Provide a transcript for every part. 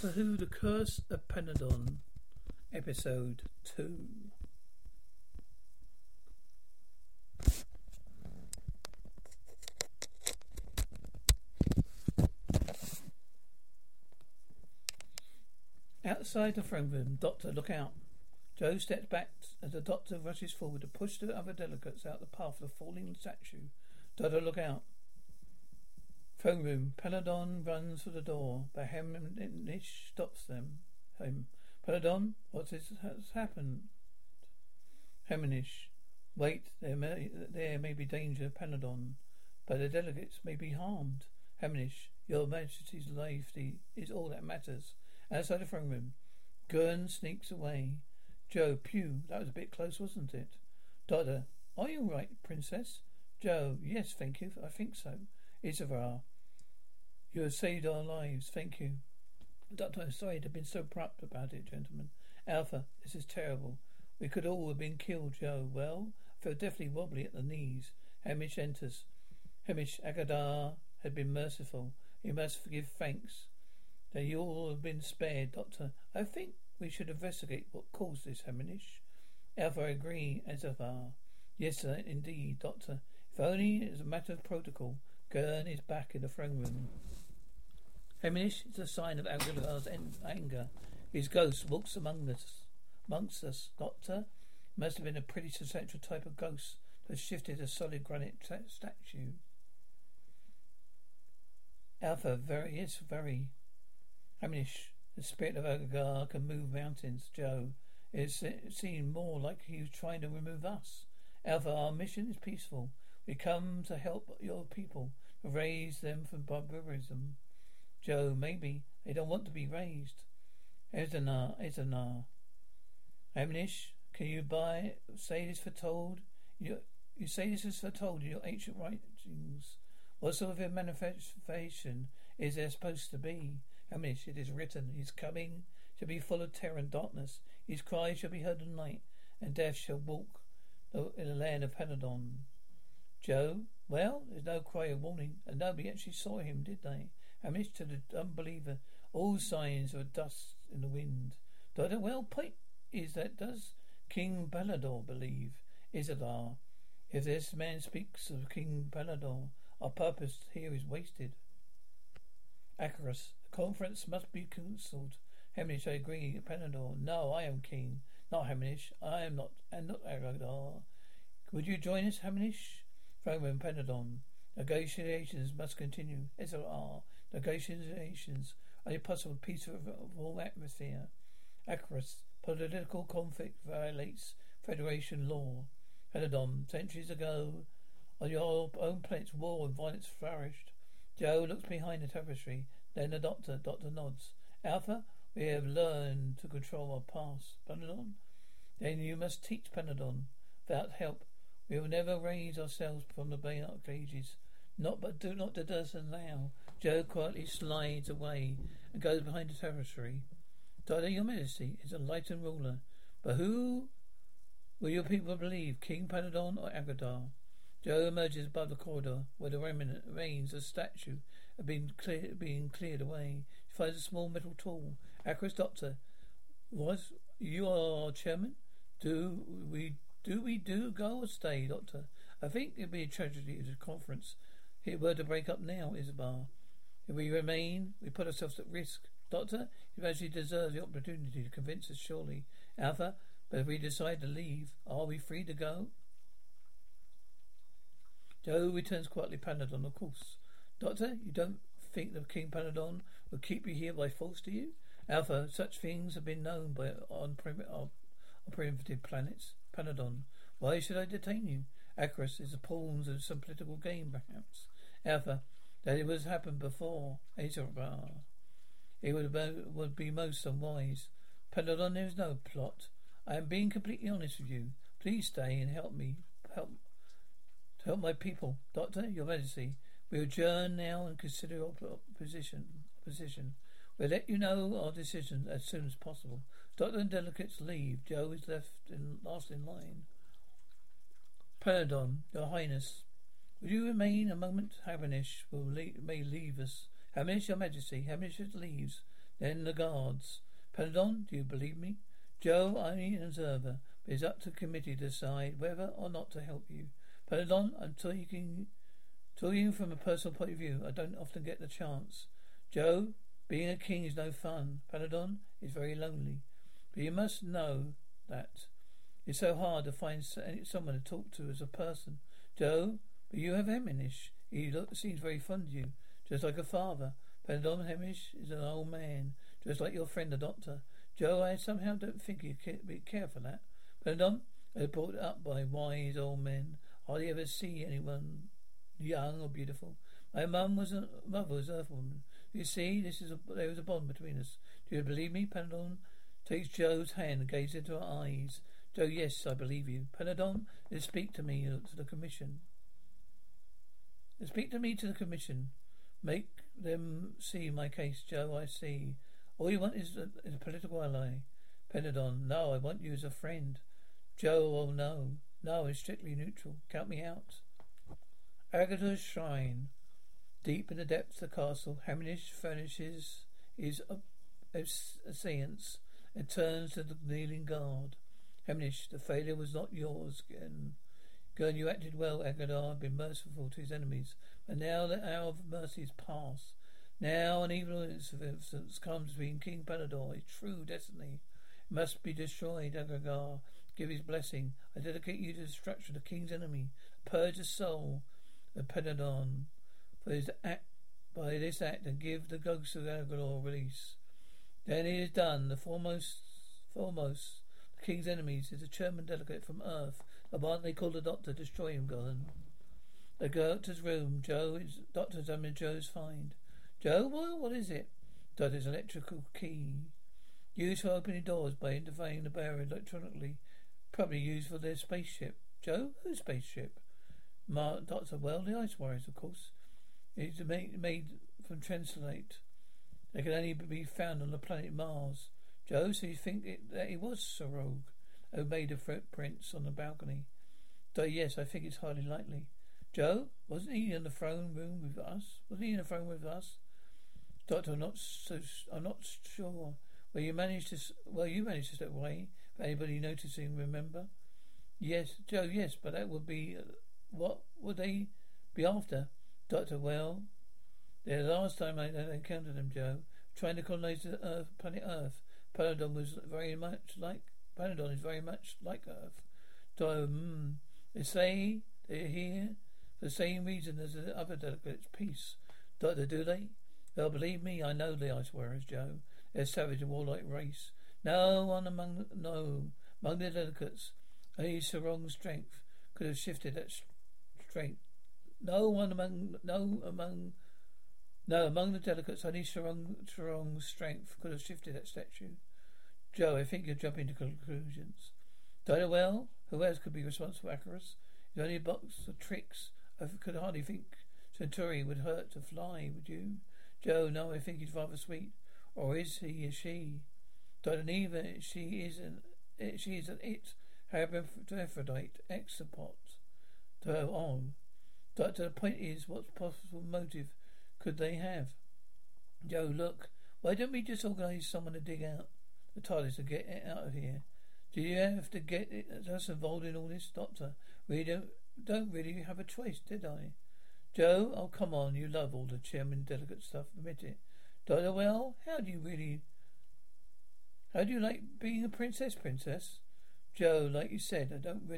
Doctor Who The Curse of Peladon, Episode 2. Outside the throne room, Doctor, look out. Joe steps back as the doctor rushes forward to push the other delegates out the path of the falling statue. Doctor, look out. Phone room. Peladon runs for the door, but Hemnish stops them. Him. Peladon, what has happened? Hemnish. Wait, there may, there may be danger, Peladon, but the delegates may be harmed. Hemnish, your Majesty's safety is all that matters. Outside the throne room, Gurn sneaks away. Joe, pew, that was a bit close, wasn't it? Doctor, are you right, Princess? Joe, yes, thank you. I think so. Isavar, you have saved our lives. Thank you. Doctor, I'm sorry to have been so abrupt about it, gentlemen. Alpha, this is terrible. We could all have been killed, Joe. Well, I feel definitely wobbly at the knees. Hamish enters. Hamish Agadar had been merciful. You must give thanks that you all have been spared, Doctor. I think we should investigate what caused this, Hamish. Alpha, I agree, Azavar. Yes, sir, indeed, Doctor. If only as a matter of protocol. Gurn is back in the throne room. Hamish is a sign of Aguilar's anger. His ghost walks among us. Amongst us, Doctor. Must have been a pretty substantial type of ghost that shifted a solid granite statue. Alpha, very, yes, very. Hamish, the spirit of Agar can move mountains. Joe, it seemed more like he was trying to remove us. Alpha, our mission is peaceful. We come to help your people, to raise them from barbarism. Joe, maybe they don't want to be raised. Ezanar, uh, Ezanar. Uh, Amnish, can you buy say this foretold? You you say this is foretold in your ancient writings. What sort of a manifestation is there supposed to be? Amnish, it is written, his coming shall be full of terror and darkness. His cries shall be heard at night, and death shall walk in the land of Peladon. Joe, well, there's no cry of warning, and nobody actually saw him, did they? Amidst to the unbeliever, all signs of dust in the wind. Doctor, well, point is that does King Balador believe? Isidar, if this man speaks of King Balador, our purpose here is wasted. Acarus, the conference must be cancelled. Hemnish, I agree. Panador, no, I am king. Not Hemnish. I am not, and not Agadar. Would you join us, Hemnish? Roman Peladon. Negotiations must continue. SLR. Negotiations are possible peace of all atmosphere. Acarus. Political conflict violates Federation law. Peladon. Centuries ago, on your own planet, war and violence flourished. Joe looks behind the tapestry. Then the doctor. Doctor nods. Alpha, we have learned to control our past. Peladon. Then you must teach Peladon. Without help, we will never raise ourselves from the dark ages. Not but do not do us now. Joe quietly slides away and goes behind the tapestry. Daughter, your majesty is a lightened ruler. But who will your people believe, King Peladon or Agadar? Joe emerges above the corridor where the remnant remains of statue have been clear, being cleared away. She finds a small metal tool. Acarus Doctor, was you are chairman? Do we do we do go or stay, Doctor? I think it'd be a tragedy if the conference it were to break up now, Isabel. If we remain, we put ourselves at risk. Doctor, you actually deserve the opportunity to convince us, surely. Alpha, but if we decide to leave, are we free to go? Joe returns quietly Peladon, of course. Doctor, you don't think that King Peladon would keep you here by force, do you? Alpha, such things have been known by on, prim- on primitive planets. Peladon, why should I detain you? Acrus is the pawns of some political game, perhaps. Alpha, that it was happened before. Azrabar, it would, would be most unwise. Peladon, there is no plot. I am being completely honest with you. Please stay and help me. Help help my people. Doctor, Your Majesty, we adjourn now and consider your position. position. We'll let you know our decision as soon as possible. Doctor and delegates leave. Joe is left in, last in line. Peladon, Your Highness, will you remain a moment? Habenish will leave, may leave us. Habenish, Your Majesty. Habenish leaves. Then the guards. Peladon, do you believe me? Joe, I'm an observer, but it's up to committee to decide whether or not to help you. Peladon, I'm talking, talking from a personal point of view. I don't often get the chance. Joe, being a king is no fun. Peladon is very lonely. But you must know that. It's so hard to find someone to talk to as a person. Joe, but you have Heminish. He seems very fond of you, just like a father. Peladon Heminish is an old man, just like your friend the doctor. Joe, I somehow don't think you can be care for that. Peladon is uh, brought up by wise old men. Hardly ever see anyone young or beautiful. My mum was a mother was an earthwoman. You see, this is a, there is a bond between us. Do you believe me? Peladon takes Joe's hand and gazes into her eyes. Joe, yes, I believe you. Peladon, speak to me uh, to the commission. Speak to me to the commission. Make them see my case, Joe. I see. All you want is a, is a political ally. Peladon, no, I want you as a friend. Joe, oh no. No, it's strictly neutral. Count me out. Agatha's shrine. Deep in the depths of the castle, Haminish furnishes his seance and turns to the kneeling guard. Haminish, the failure was not yours, Gern. Gern, you acted well, Agadar, been merciful to his enemies, but now the hour of mercy is past. Now an evil instance comes between King Panador, his true destiny must be destroyed, Agadar. Give his blessing. I dedicate you to the destruction of the king's enemy. Purge his soul of Peladon for his act by this act and give the ghost of Agador release. Then it is done. The foremost foremost the king's enemies is a German delegate from Earth. Abundantly called the doctor, destroy him, Gordon. The doctor's room. Joe is doctor's I mean Joe's find. Joe, well, what is it? Doctor's electrical key. Used for opening doors by interfering the bearer electronically. Probably used for their spaceship. Joe? Whose spaceship? Ma- Doctor, well, the Ice Warriors, of course. It's made, made from translate. They can only be found on the planet Mars. Joe, so you think it, that it was Sorog made the footprints on the balcony? Yes, I think it's highly likely. Joe, wasn't he in the throne room with us? Wasn't he in the throne with us? Doctor, I'm not so. I'm not sure. Well, you managed to. Well, you managed to step away. But anybody noticing? Remember? Yes, Joe. Yes, but that would be. Uh, what would they be after? Doctor, well, the last time I encountered them, Joe, trying to colonize the Earth, planet Earth. Peladon was very much like Peladon is very much like Earth. So, mm, they say they're here for the same reason as the other delegates. Peace. Doctor, do they? Well, believe me, I know the Ice Warriors, Joe. They're a savage and warlike race. No one among no among the delegates, only Sarong's strength could have shifted that strength. No one among no among no among the delegates, only Sarong Sarong's strength could have shifted that statue. Joe, I think you're jumping to conclusions. Dino well, who else could be responsible Icarus? It's only a box of tricks. I could hardly think Centauri would hurt to fly, would you? Joe, no, I think he's rather sweet. Or is he or she? Dionyva, she is an eh, she is an it. Hermaphrodite, hexapod. So on. Oh. Doctor, the point is, what's possible motive could they have? Joe, look, why don't we just organise someone to dig out the TARDIS to get it out of here? Do you have to get it us involved in all this, Doctor? We don't don't really have a choice, did I? Joe, oh come on, you love all the chairman delegate stuff, admit it. Doctor, well, how do you really how do you like being a princess, princess? Joe, like you said, I don't really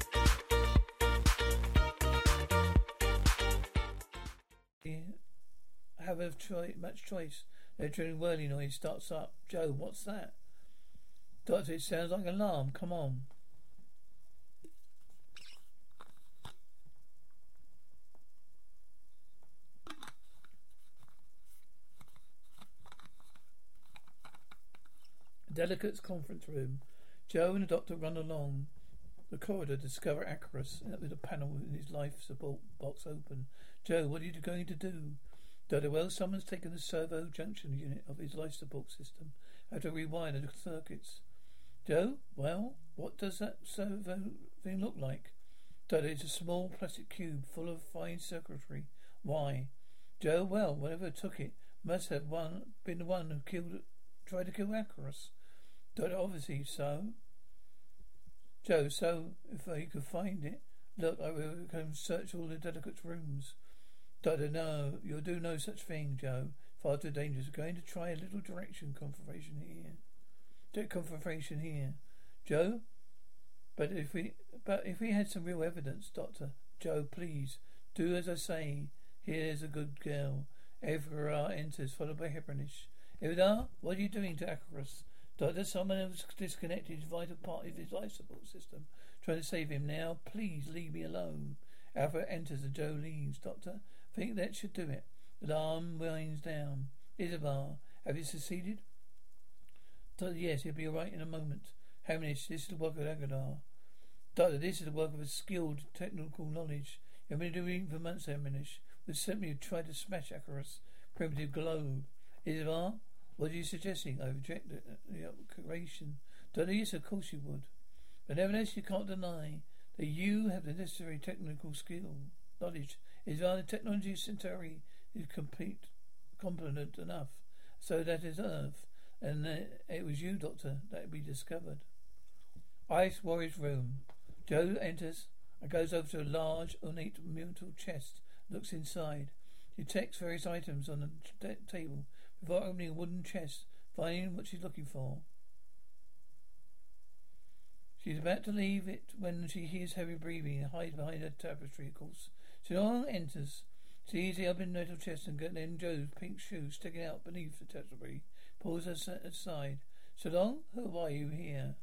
Have choi- much choice. The drilling whirling noise starts up. Joe, what's that? Doctor, it sounds like an alarm. Come on. Delicate's conference room. Joe and the doctor run along the corridor to discover Acarus with a panel in his life support box open. Joe, what are you going to do? Doctor, well, someone's taken the servo junction unit of his life support system. Have to rewire the circuits. Joe, well, what does that servo thing look like? Doctor, it's a small plastic cube full of fine circuitry. Why? Joe, well, whatever took it must have one been the one who killed tried to kill Acarus. Doctor, obviously so. Joe, so if I could find it, look, I will come search all the delegates' rooms. Doctor, no, you'll do no such thing, Joe. Far too dangerous. We're going to try a little direction confirmation here. Direct confirmation here. Joe? But if we but if we had some real evidence, Doctor, Joe, please, do as I say. Here's a good girl. Evra enters, followed by Hebranish. Evra, what are you doing to Acarus? Doctor, someone has disconnected his vital part of his life support system. Trying to save him now. Please leave me alone. Alfred enters and Joe leaves. Doctor, think that should do it. The alarm winds down. Isabel, have you succeeded? Doctor, yes, he'll be all right in a moment. Hamish, this is the work of Agadar. Doctor, this is the work of a skilled technical knowledge. You've been doing for months, Hamish. We simply tried to smash Acarus' primitive globe. Isabel, what are you suggesting? I reject the, uh, the operation. Doctor, yes, of course you would. But nevertheless, you can't deny that you have the necessary technical skill, knowledge. Is the technology century is complete, competent enough, so that is Earth, and it was you, Doctor, that we discovered. Ice Warrior's room. Joe enters and goes over to a large, ornate metal chest. Looks inside. Detects various items on the table before opening a wooden chest, finding what she's looking for. She's about to leave it when she hears heavy breathing and hides behind her tapestry, of course. Sinon enters, sees the open metal chest and then Joe's pink shoes sticking out beneath the tapestry, pulls her aside. Sinon, who are you here?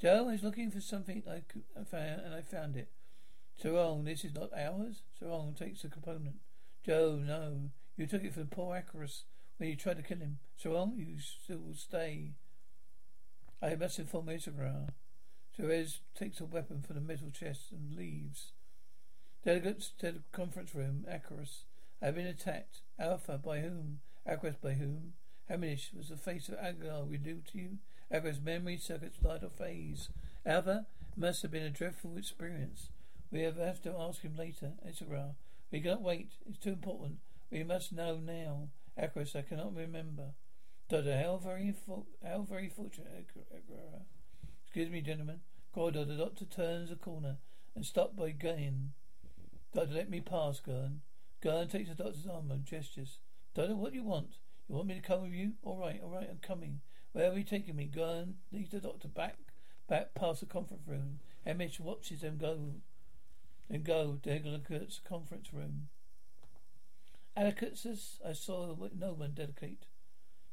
Joe, I was looking for something I found, and I found it. Sarong, this is not ours? Sarong takes the component. Joe, no. You took it for poor Acarus when you tried to kill him. Sarong, you still stay. I must inform Isabra. Therese takes a weapon from the metal chest and leaves. Delegates to the conference room. Acarus. I have been attacked. Alpha, by whom? Acarus, by whom? Hamish, was the face of Agar renewed to you? Agar's memory circuits light or phase. Alpha, must have been a dreadful experience. We have, have to ask him later. Isabra. We cannot wait. It's too important. We must know now. Acarus, I cannot remember. Doctor, how very, how very fortunate, Excuse me, gentlemen. Corridor, the doctor turns a corner and stopped by Gain. Doctor, let me pass, Gurn. Gurn takes the doctor's arm and gestures. Doctor, what do you want? You want me to come with you? All right, all right, I'm coming. Where are you taking me? Gurn leads the doctor back, back past the conference room. Hamish watches them go, then go to Delegate's conference room. Delegates, I saw no one dedicate.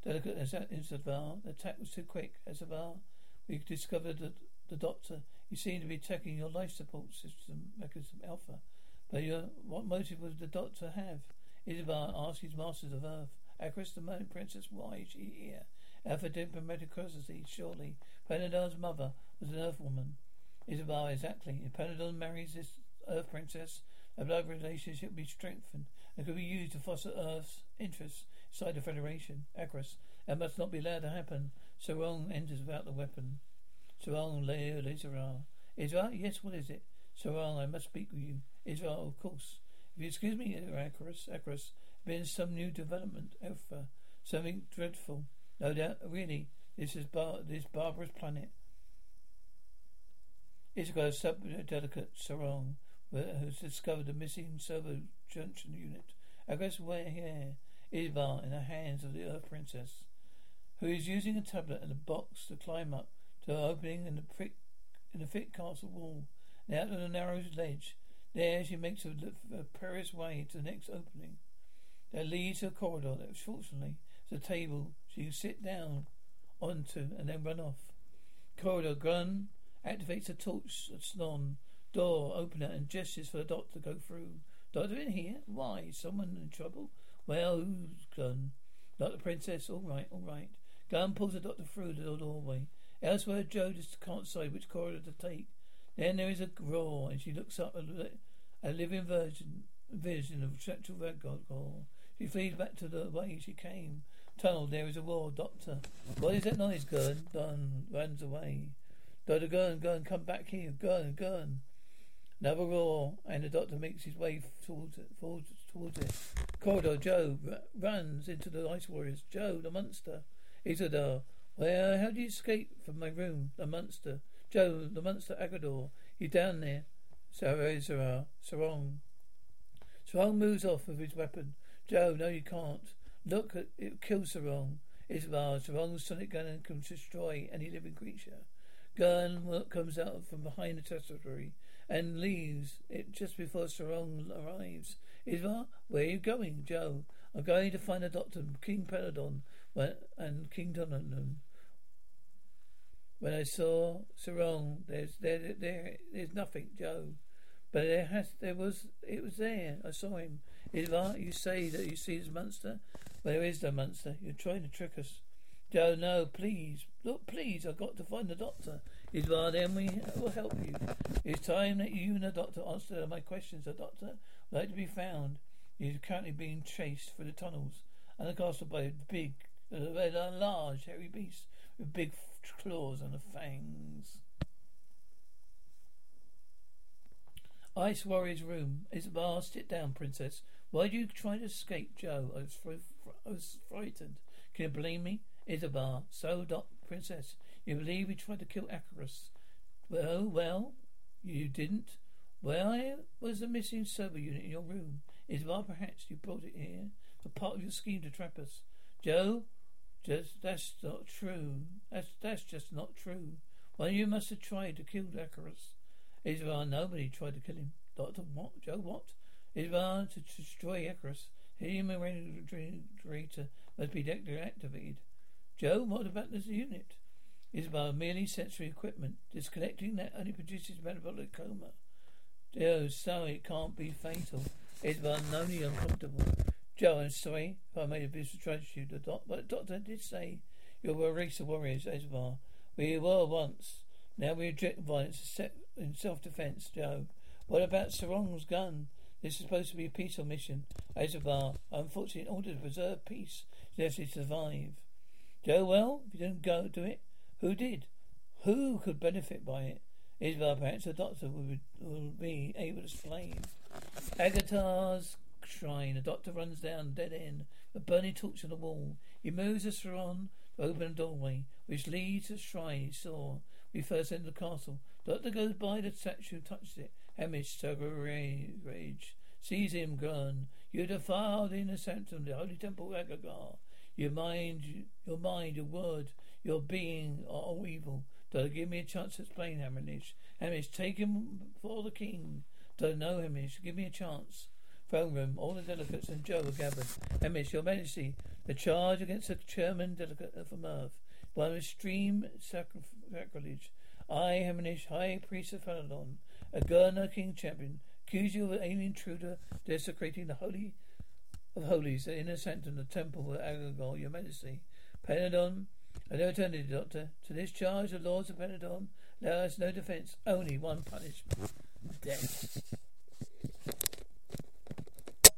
Delicate as Isavar. The attack was too quick. As Isavar, we discovered that the doctor, you seem to be attacking your life support system mechanism Alpha. But your, what motive would the doctor have? Isavar asked his masters of Earth. Acris the moon princess, why is she here? Alpha permit curiosity, surely. Peladon's mother was an Earth woman. Isavar, exactly. If Peladon marries this Earth princess, a blood relationship will be strengthened and could be used to foster Earth's interests inside the Federation. Acris, that must not be allowed to happen. Sarong enters without the weapon. Sarong, Leo, Israel. Israel? Yes, what is it? Sarong, I must speak with you. Israel, of course. If you excuse me, Acarus, Acarus, been some new development, Alpha. Uh, something dreadful. No doubt, really, this is bar- this barbarous planet. A sub-delegate Sarong who's discovered the missing servo junction unit. I guess where here Ivar in the hands of the Earth Princess, who is using a tablet and a box to climb up to an opening in the thick in the thick castle wall. Now to the narrow ledge. There she makes a, a perilous way to the next opening. That leads to a corridor that fortunately is a table she can sit down onto and then run off. Corridor gun activates a torch on door, opener and gestures for the doctor to go through. Doctor in here? Why? Someone in trouble? Well, who's gone? Not the princess. All right, all right. Gun pulls the doctor through the doorway. Elsewhere, Joe just can't decide which corridor to take. Then there is a roar, and she looks up a, a living virgin, vision of sexual alcohol. She flees back to the way she came. Tunnel, there is a roar. Doctor, what is that noise? Gun, gun, runs away. Doctor, gun, gun, come back here. Gun, gun. Another roar, and the doctor makes his way towards it. Towards, it. Corridor, Joe r- runs into the ice warriors. Joe, the monster. Isidore, oh, well, how did you escape from my room? The monster. Joe, the monster Agador. You down there? Sarah, Sarong. Sarong moves off with his weapon. Joe, no you can't. Look, it kills Sarong. It's Isvar, Sarong's sonic gun can destroy any living creature. Gun comes out from behind the territory and leaves it just before Sarong arrives. Isvar, where are you going, Joe? I'm going to find a doctor, King Peladon, and King Donovan. When I saw Sarong, there's there, there there's nothing, Joe. But there has there was it was there. I saw him. Isvar, you say that you see this monster? Well, there is no monster. You're trying to trick us. Joe, no, please. Look, please, I've got to find the doctor. Isvar, then we will help you. It's time that you and the doctor answer my questions. The doctor would like to be found. He's currently being chased through the tunnels and the castle by a big, a large, hairy beast with big claws and the fangs. Ice Warrior's room. Isabel, sit down, princess. Why do you try to escape, Joe? I was, fr- I was frightened. Can you blame me? Isabel, so, doc, princess, you believe we tried to kill Icarus? Well, well, you didn't. Why was the missing servo unit in your room? Isabel, perhaps you brought it here for part of your scheme to trap us. Joe, just that's not true. That's that's just not true. Well, you must have tried to kill Icarus. Israel, nobody tried to kill him. Doctor, what? Joe, what? Israel to destroy Icarus. Human generator must be deactivated. Joe, what about this unit? Isabel, merely sensory equipment. Disconnecting that only produces metabolic coma. Joe, so it can't be fatal. Isabel, only uncomfortable. Joe, I'm sorry if I made a business tragedy. The doc- but the doctor did say you were a race of warriors, Esbar. We were once. Now we reject violence in self-defense, Joe. What about Sarong's gun? This is supposed to be a peaceful mission. Esbar, unfortunately, in order to preserve peace, you have to survive. Joe, well, if you didn't go do it, who did? Who could benefit by it? Isabel, perhaps the doctor will, will be able to explain. Agatar's shrine. A doctor runs down dead end, a burning torch on the wall. He moves us on to open a doorway, which leads to the shrine he saw. We first entered the castle. Doctor goes by the statue, touches it. Hamish, Togo rage. Sees him gone. You defiled the sanctum, the holy temple of Agagar. Your mind, your mind, your word, your being are all evil. Doctor, give me a chance to explain, Hamish. Hamish, take him for the king. Don't know, Hamish. Give me a chance throne room, all the delegates and Joe are gathered. Emish, your majesty, the charge against the chairman delegate from Earth, by extreme sacrilege. I, Heminish, High Priest of Peladon, a Gurna King Champion, accuse you of an alien intruder desecrating the holy of holies, the inner sanctum, the temple of Agagol, your majesty. Peladon, turned to doctor. To this charge, the lords of Peladon allow us no defence, only one punishment. Death.